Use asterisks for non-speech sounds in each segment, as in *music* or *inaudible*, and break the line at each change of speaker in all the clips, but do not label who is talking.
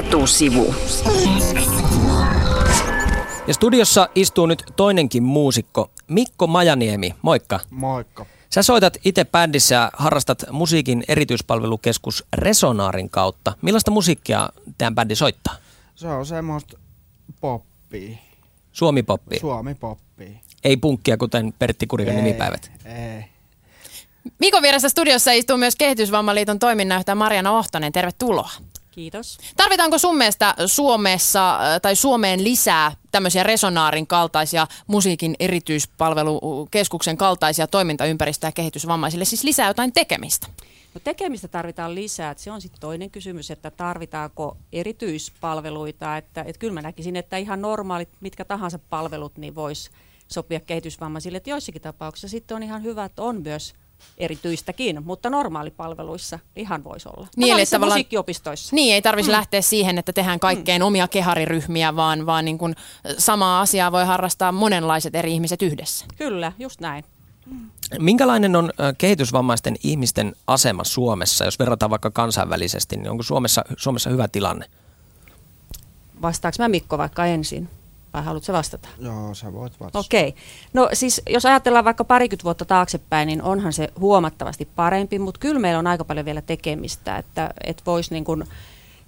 Etusivu.
Ja studiossa istuu nyt toinenkin muusikko, Mikko Majaniemi. Moikka.
Moikka.
Sä soitat itse bändissä ja harrastat musiikin erityispalvelukeskus Resonaarin kautta. Millaista musiikkia tämän bändi soittaa?
Se on semmoista poppia.
Suomi-poppia.
Suomi-poppia.
Ei punkkia, kuten Pertti Kurikan
Ei,
nimipäivät.
Ei.
Mikon vieressä studiossa istuu myös Kehitysvammaliiton toiminnanjohtaja Mariana Ohtonen. Tervetuloa.
Kiitos.
Tarvitaanko sun mielestä Suomessa äh, tai Suomeen lisää tämmöisiä Resonaarin kaltaisia musiikin erityispalvelukeskuksen kaltaisia toimintaympäristöjä kehitysvammaisille, siis lisää jotain tekemistä?
No tekemistä tarvitaan lisää. Se on sitten toinen kysymys, että tarvitaanko erityispalveluita. Että, että kyllä mä näkisin, että ihan normaalit, mitkä tahansa palvelut, niin voisi sopia kehitysvammaisille. Että joissakin tapauksissa sitten on ihan hyvä, että on myös erityistäkin, mutta normaalipalveluissa ihan voisi olla.
Niin, eli tavallaan-
musiikkiopistoissa.
Niin, ei tarvitsisi mm. lähteä siihen, että tehdään kaikkeen mm. omia kehariryhmiä, vaan, vaan niin kuin samaa asiaa voi harrastaa monenlaiset eri ihmiset yhdessä.
Kyllä, just näin.
Minkälainen on kehitysvammaisten ihmisten asema Suomessa, jos verrataan vaikka kansainvälisesti, niin onko Suomessa, Suomessa hyvä tilanne?
Vastaaks mä Mikko vaikka ensin? Vai haluatko vastata?
Joo, sä voit vastata.
Okei. No siis jos ajatellaan vaikka parikymmentä vuotta taaksepäin, niin onhan se huomattavasti parempi, mutta kyllä meillä on aika paljon vielä tekemistä, että, että voisi niin kuin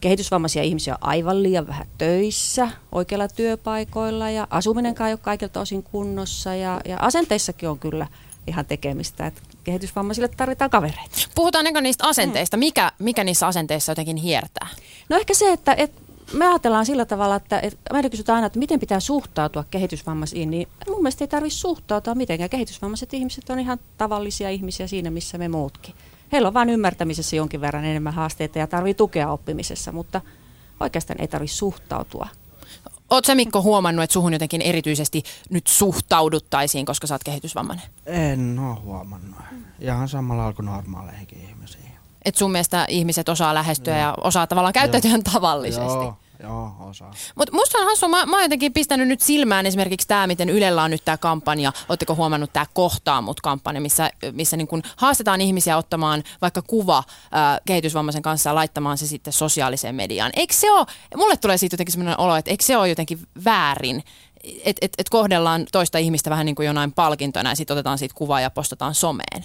kehitysvammaisia ihmisiä on aivan liian vähän töissä, oikeilla työpaikoilla ja asuminenkaan ei ole kaikilta osin kunnossa ja, ja asenteissakin on kyllä ihan tekemistä, että kehitysvammaisille tarvitaan kavereita.
Puhutaan niistä asenteista. Mikä, mikä niissä asenteissa jotenkin hiertää?
No ehkä se, että, että me ajatellaan sillä tavalla, että, että meidän kysytään aina, että miten pitää suhtautua kehitysvammaisiin, niin mun mielestä ei tarvitse suhtautua mitenkään. Kehitysvammaiset ihmiset on ihan tavallisia ihmisiä siinä, missä me muutkin. Heillä on vain ymmärtämisessä jonkin verran enemmän haasteita ja tarvii tukea oppimisessa, mutta oikeastaan ei tarvitse suhtautua.
Oletko sä Mikko huomannut, että suhun jotenkin erityisesti nyt suhtauduttaisiin, koska sä oot kehitysvammainen?
En oo huomannut. Ihan samalla kuin normaaleihinkin ihmisiin.
Että sun mielestä ihmiset osaa lähestyä ja osaa tavallaan käyttäytyä tavallisesti.
Joo, joo, osaa.
Mutta musta on hassu, mä, mä oon jotenkin pistänyt nyt silmään esimerkiksi tämä, miten Ylellä on nyt tämä kampanja, ootteko huomannut tämä Kohtaa mut kampanja, missä, missä niin kun haastetaan ihmisiä ottamaan vaikka kuva ää, kehitysvammaisen kanssa ja laittamaan se sitten sosiaaliseen mediaan. Eikö se ole, mulle tulee siitä jotenkin sellainen olo, että eikö se ole jotenkin väärin, että et, et kohdellaan toista ihmistä vähän niin kuin jonain palkintona ja sitten otetaan siitä kuvaa ja postataan someen.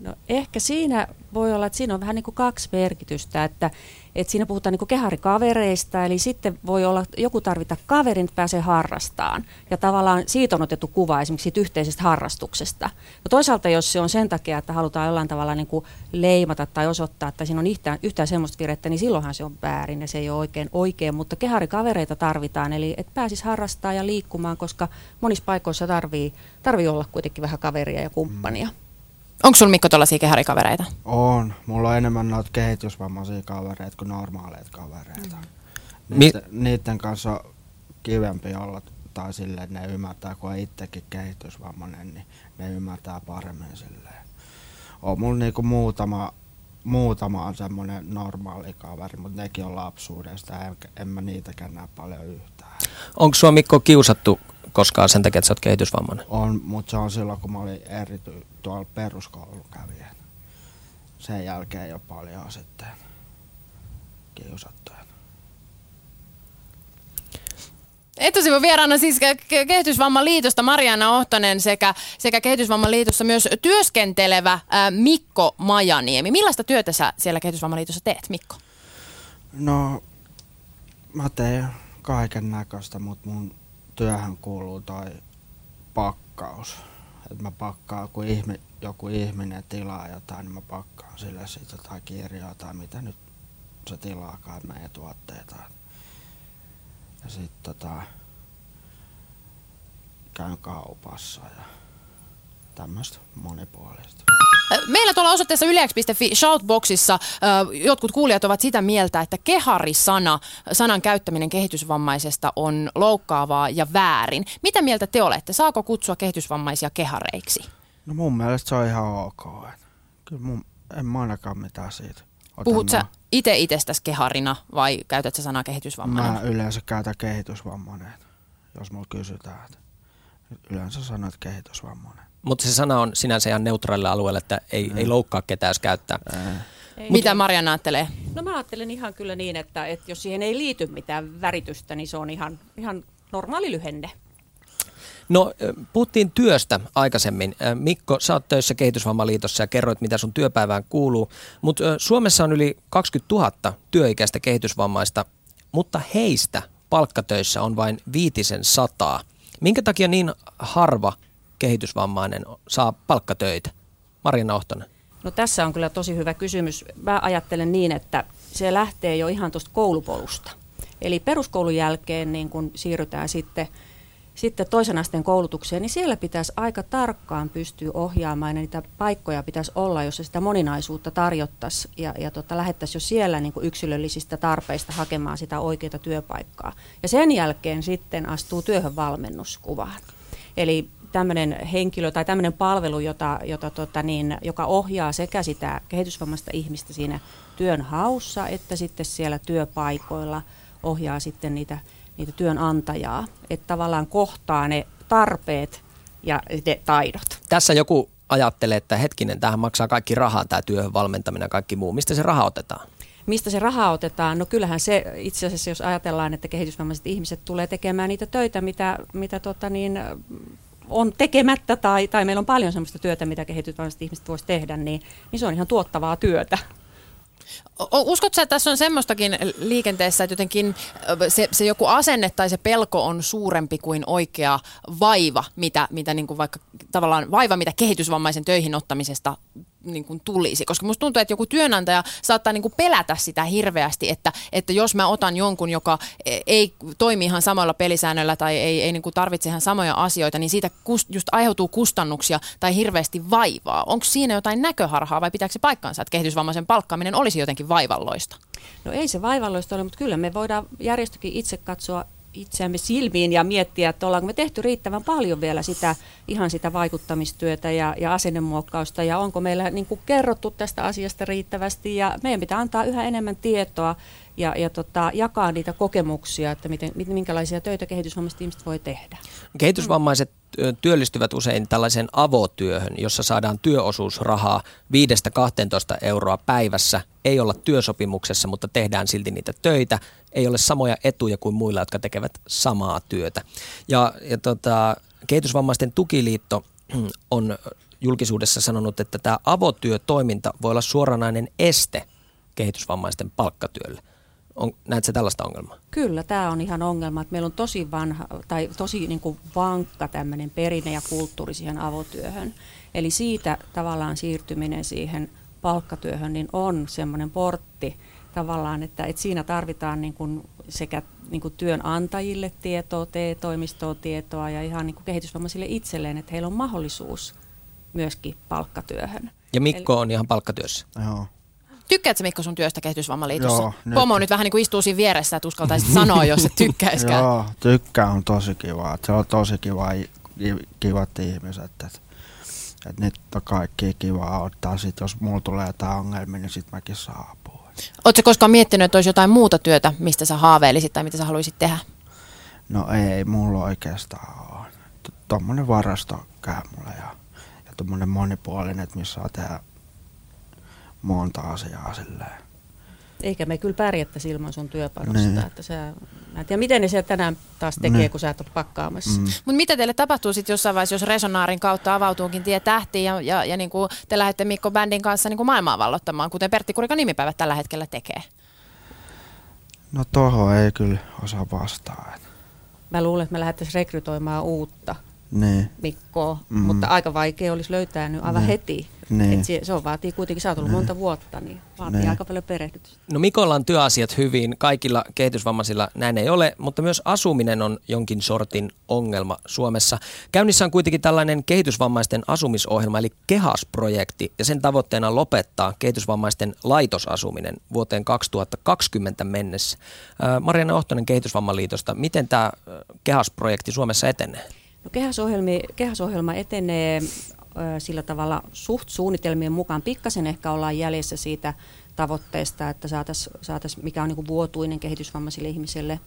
No ehkä siinä voi olla, että siinä on vähän niin kuin kaksi merkitystä, että, että siinä puhutaan niin kuin keharikavereista, eli sitten voi olla, joku tarvita kaverin, että pääsee harrastaan. Ja tavallaan siitä on otettu kuva esimerkiksi siitä yhteisestä harrastuksesta. No toisaalta, jos se on sen takia, että halutaan jollain tavalla niin kuin leimata tai osoittaa, että siinä on yhtään, yhtään semmoista virettä, niin silloinhan se on väärin ja se ei ole oikein, oikein. Mutta keharikavereita tarvitaan, eli että pääsis harrastaa ja liikkumaan, koska monissa paikoissa tarvii, tarvii olla kuitenkin vähän kaveria ja kumppania.
Onko sulla Mikko tuollaisia keharikavereita?
On. Mulla on enemmän noita kehitysvammaisia kavereita kuin normaaleita kavereita.
Mi-
Niitä, niiden kanssa on kivempi olla tai silleen, että ne ymmärtää, kun on itsekin kehitysvammainen, niin ne ymmärtää paremmin silleen. On mulla niinku muutama, muutama on semmonen normaali kaveri, mutta nekin on lapsuudesta, en, en mä niitäkään näe paljon yhtään.
Onko sua Mikko kiusattu koskaan sen takia, että sä oot kehitysvammainen?
On, mutta se on silloin, kun mä olin erity tuolla peruskoulun kävijä. Sen jälkeen ole paljon sitten kiusattuja.
Etusivun vieraana siis Ke- Ke- Kehitysvamman liitosta Mariana Ohtonen sekä, sekä Kehitysvamman liitossa myös työskentelevä ää, Mikko Majaniemi. Millaista työtä sä siellä Kehitysvamman liitossa teet, Mikko?
No, mä teen kaiken näköistä, mutta mun työhön kuuluu toi pakkaus. Et mä pakkaan, kun ihmi, joku ihminen tilaa jotain, niin mä pakkaan sille sitten jotain kirjaa tai mitä nyt se tilaakaan meidän tuotteita. Ja sitten tota, käyn kaupassa ja tämmöistä monipuolista.
Meillä tuolla osoitteessa yleäks.fi shoutboxissa jotkut kuulijat ovat sitä mieltä, että kehari-sana, sanan käyttäminen kehitysvammaisesta on loukkaavaa ja väärin. Mitä mieltä te olette? Saako kutsua kehitysvammaisia kehareiksi?
No mun mielestä se on ihan ok. Kyllä mun, en mä ainakaan mitään siitä. ota
Puhut sä itse itsestäsi keharina vai käytät sä sanaa kehitysvammainen?
Mä yleensä käytän kehitysvammainen, jos mulla kysytään. Yleensä että kehitysvammainen.
Mutta se sana on sinänsä ihan neutraalilla alueella, että ei, ei loukkaa ketään, jos käyttää.
Ää.
Ei,
Mitä Mariana ajattelee?
No mä ajattelen ihan kyllä niin, että, että jos siihen ei liity mitään väritystä, niin se on ihan, ihan normaali lyhenne.
No, puhuttiin työstä aikaisemmin. Mikko, sä oot töissä Kehitysvammaliitossa ja kerroit, mitä sun työpäivään kuuluu. Mutta Suomessa on yli 20 000 työikäistä kehitysvammaista, mutta heistä palkkatöissä on vain viitisen sataa. Minkä takia niin harva kehitysvammainen saa palkkatöitä? Marina Ohtonen.
No tässä on kyllä tosi hyvä kysymys. Mä ajattelen niin, että se lähtee jo ihan tuosta koulupolusta. Eli peruskoulun jälkeen niin kun siirrytään sitten – sitten toisen asteen koulutukseen, niin siellä pitäisi aika tarkkaan pystyä ohjaamaan ja niitä paikkoja pitäisi olla, jossa sitä moninaisuutta tarjottaisiin ja, ja tota, lähettäisiin jo siellä niin yksilöllisistä tarpeista hakemaan sitä oikeaa työpaikkaa. Ja sen jälkeen sitten astuu työhön valmennuskuvaan. Eli tämmöinen henkilö tai tämmöinen palvelu, jota, jota tota niin, joka ohjaa sekä sitä kehitysvammaista ihmistä siinä työn haussa, että sitten siellä työpaikoilla ohjaa sitten niitä niitä työnantajaa, että tavallaan kohtaa ne tarpeet ja ne taidot.
Tässä joku ajattelee, että hetkinen, tähän maksaa kaikki rahaa, tämä työhön valmentaminen ja kaikki muu. Mistä se raha otetaan?
Mistä se raha otetaan? No kyllähän se itse asiassa, jos ajatellaan, että kehitysvammaiset ihmiset tulee tekemään niitä töitä, mitä, mitä tota niin, on tekemättä tai, tai meillä on paljon sellaista työtä, mitä kehitysvammaiset ihmiset voisi tehdä, niin, niin se on ihan tuottavaa työtä.
Uskotko että tässä on semmoistakin liikenteessä, että jotenkin se, se joku asenne tai se pelko on suurempi kuin oikea vaiva, mitä, mitä niin kuin vaikka tavallaan vaiva, mitä kehitysvammaisen töihin ottamisesta niin kuin tulisi. Koska musta tuntuu, että joku työnantaja saattaa niin kuin pelätä sitä hirveästi, että, että jos mä otan jonkun, joka ei toimi ihan samoilla pelisäännöillä tai ei, ei niin kuin tarvitse ihan samoja asioita, niin siitä just aiheutuu kustannuksia tai hirveästi vaivaa. Onko siinä jotain näköharhaa vai pitääkö se paikkansa, että kehitysvammaisen palkkaaminen olisi jotenkin vaivalloista?
No ei se vaivalloista ole, mutta kyllä me voidaan järjestökin itse katsoa itseämme silmiin ja miettiä, että ollaanko me tehty riittävän paljon vielä sitä, ihan sitä vaikuttamistyötä ja, ja asennemuokkausta ja onko meillä niin kuin kerrottu tästä asiasta riittävästi ja meidän pitää antaa yhä enemmän tietoa ja, ja tota, jakaa niitä kokemuksia, että miten, minkälaisia töitä kehitysvammaiset ihmiset voi tehdä.
Kehitysvammaiset työllistyvät usein tällaiseen avotyöhön, jossa saadaan työosuusrahaa 5-12 euroa päivässä. Ei olla työsopimuksessa, mutta tehdään silti niitä töitä. Ei ole samoja etuja kuin muilla, jotka tekevät samaa työtä. Ja, ja tota, Kehitysvammaisten tukiliitto *clears throat* on julkisuudessa sanonut, että tämä avotyötoiminta voi olla suoranainen este kehitysvammaisten palkkatyölle. On, näetkö tällaista ongelmaa?
Kyllä, tämä on ihan ongelma, että meillä on tosi vanha tai tosi niin kuin vankka tämmöinen perinne ja kulttuuri siihen avotyöhön. Eli siitä tavallaan siirtyminen siihen palkkatyöhön niin on semmoinen portti tavallaan, että, että siinä tarvitaan niin kuin sekä niin kuin työnantajille tietoa, TE-toimistoon tietoa ja ihan niin kuin kehitysvammaisille itselleen, että heillä on mahdollisuus myöskin palkkatyöhön.
Ja Mikko Eli, on ihan palkkatyössä?
Joo.
Tykkäätkö Mikko sun työstä kehitysvammaliitossa? Joo, nyt. Pomo nyt vähän niin kuin istuu siinä vieressä, että uskaltaisit sanoa, jos et tykkäiskään.
Joo, tykkään on tosi kiva. Se on tosi kiva, kivat ihmiset. Että, että nyt on kaikki kiva ottaa. Sit, jos mulla tulee jotain ongelmia, niin sitten mäkin saapuu.
Oletko koskaan miettinyt, että olisi jotain muuta työtä, mistä sä haaveilisit tai mitä sä haluaisit tehdä?
No ei, mulla oikeastaan ole. Tuommoinen varasto käy mulle ja, ja tuommoinen monipuolinen, että missä saa tehdä monta asiaa silleen.
Eikä me kyllä pärjättäisi ilman sun työpanosta. Niin. Että sä, mä en tiedä, miten ne siellä tänään taas tekee, niin. kun sä et ole pakkaamassa. Mm.
Mutta mitä teille tapahtuu sitten jossain vaiheessa, jos Resonaarin kautta avautuukin tie tähtiin ja, ja, ja niin kuin te lähdette Mikko Bändin kanssa niin kuin maailmaa vallottamaan, kuten Pertti Kurikan nimipäivät tällä hetkellä tekee?
No toho ei kyllä osaa vastaa.
Mä luulen, että me lähdettäisiin rekrytoimaan uutta
niin.
Mikkoa, mm. mutta aika vaikea olisi löytää nyt aivan niin. heti. Niin. Et se, se on, vaatii kuitenkin, sä oot ollut niin. monta vuotta, niin vaatii niin. aika paljon perehdytystä.
No Mikolla on työasiat hyvin, kaikilla kehitysvammaisilla näin ei ole, mutta myös asuminen on jonkin sortin ongelma Suomessa. Käynnissä on kuitenkin tällainen kehitysvammaisten asumisohjelma, eli KEHAS-projekti, ja sen tavoitteena on lopettaa kehitysvammaisten laitosasuminen vuoteen 2020 mennessä. Marianne Ohtonen Kehitysvammaliitosta, miten tämä KEHAS-projekti Suomessa etenee?
No, kehäsohjelma etenee sillä tavalla suht suunnitelmien mukaan. Pikkasen ehkä ollaan jäljessä siitä tavoitteesta, että saataisiin, saatais, mikä on niin vuotuinen kehitysvammaisille ihmisille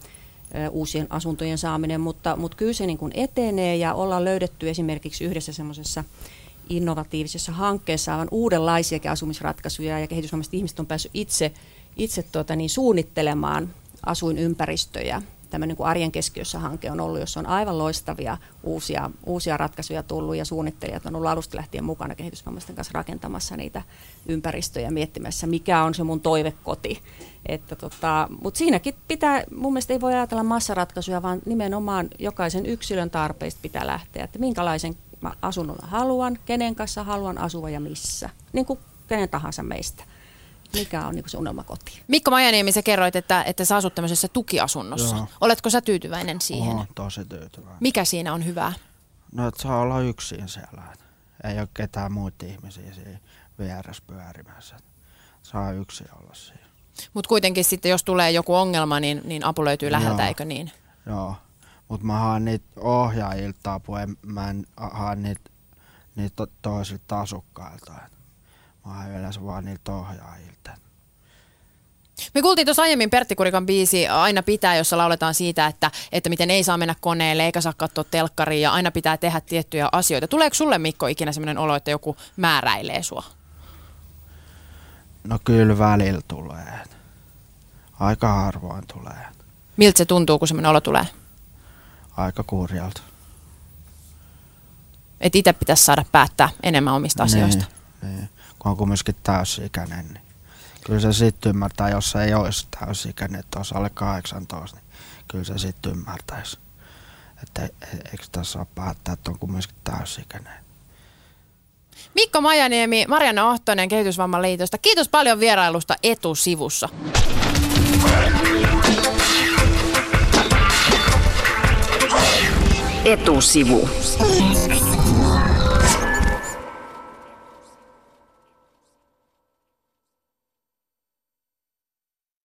uusien asuntojen saaminen, mutta, mutta kyllä se niin etenee ja ollaan löydetty esimerkiksi yhdessä semmoisessa innovatiivisessa hankkeessa aivan uudenlaisiakin asumisratkaisuja ja kehitysvammaiset ihmiset on päässyt itse itse tuota, niin suunnittelemaan asuinympäristöjä tämmöinen kuin Arjen keskiössä hanke on ollut, jossa on aivan loistavia uusia, uusia ratkaisuja tullut ja suunnittelijat on ollut alusta lähtien mukana kehitysvammaisten kanssa rakentamassa niitä ympäristöjä miettimässä, mikä on se mun toivekoti. Että tota, Mutta siinäkin pitää, mun mielestä ei voi ajatella massaratkaisuja, vaan nimenomaan jokaisen yksilön tarpeista pitää lähteä, että minkälaisen asunnolla haluan, kenen kanssa haluan asua ja missä, niin kuin kenen tahansa meistä mikä on niin se unelmakoti.
Mikko Majaniemi, sä kerroit, että, että sä asut tämmöisessä tukiasunnossa. Joo. Oletko sä tyytyväinen siihen?
Oon tosi tyytyväinen.
Mikä siinä on hyvää?
No, että saa olla yksin siellä. Ei ole ketään muita ihmisiä siinä vieressä pyörimässä. Saa yksin olla siinä.
Mutta kuitenkin sitten, jos tulee joku ongelma, niin, niin apu löytyy läheltä,
Joo.
eikö niin?
Joo, mutta mä haan niitä ohjaajilta apua, en, mä en haan niitä, niitä to, toisilta asukkailta. Mä haan yleensä vaan niiltä ohjaajilta.
Me kuultiin tuossa aiemmin Pertti Kurikan biisi Aina pitää, jossa lauletaan siitä, että, että miten ei saa mennä koneelle eikä saa katsoa telkkariin ja aina pitää tehdä tiettyjä asioita. Tuleeko sulle Mikko ikinä sellainen olo, että joku määräilee sua?
No kyllä välillä tulee. Aika harvoin tulee.
Miltä se tuntuu, kun semmoinen olo tulee?
Aika kurjalta.
Että itse pitäisi saada päättää enemmän omista asioista.
Niin, niin. Kun on kumminkin täysi-ikäinen, niin kyllä se sitten ymmärtää, jos se ei olisi täysi-ikäinen, että olisi alle 18, niin kyllä se sitten ymmärtäisi. Että e- e- eikö tässä ole päättää, että on kumminkin täysi-ikäinen.
Mikko Majaniemi, Marianna Ohtonen Kehitysvammaliitosta. Kiitos paljon vierailusta etusivussa.
Etusivu.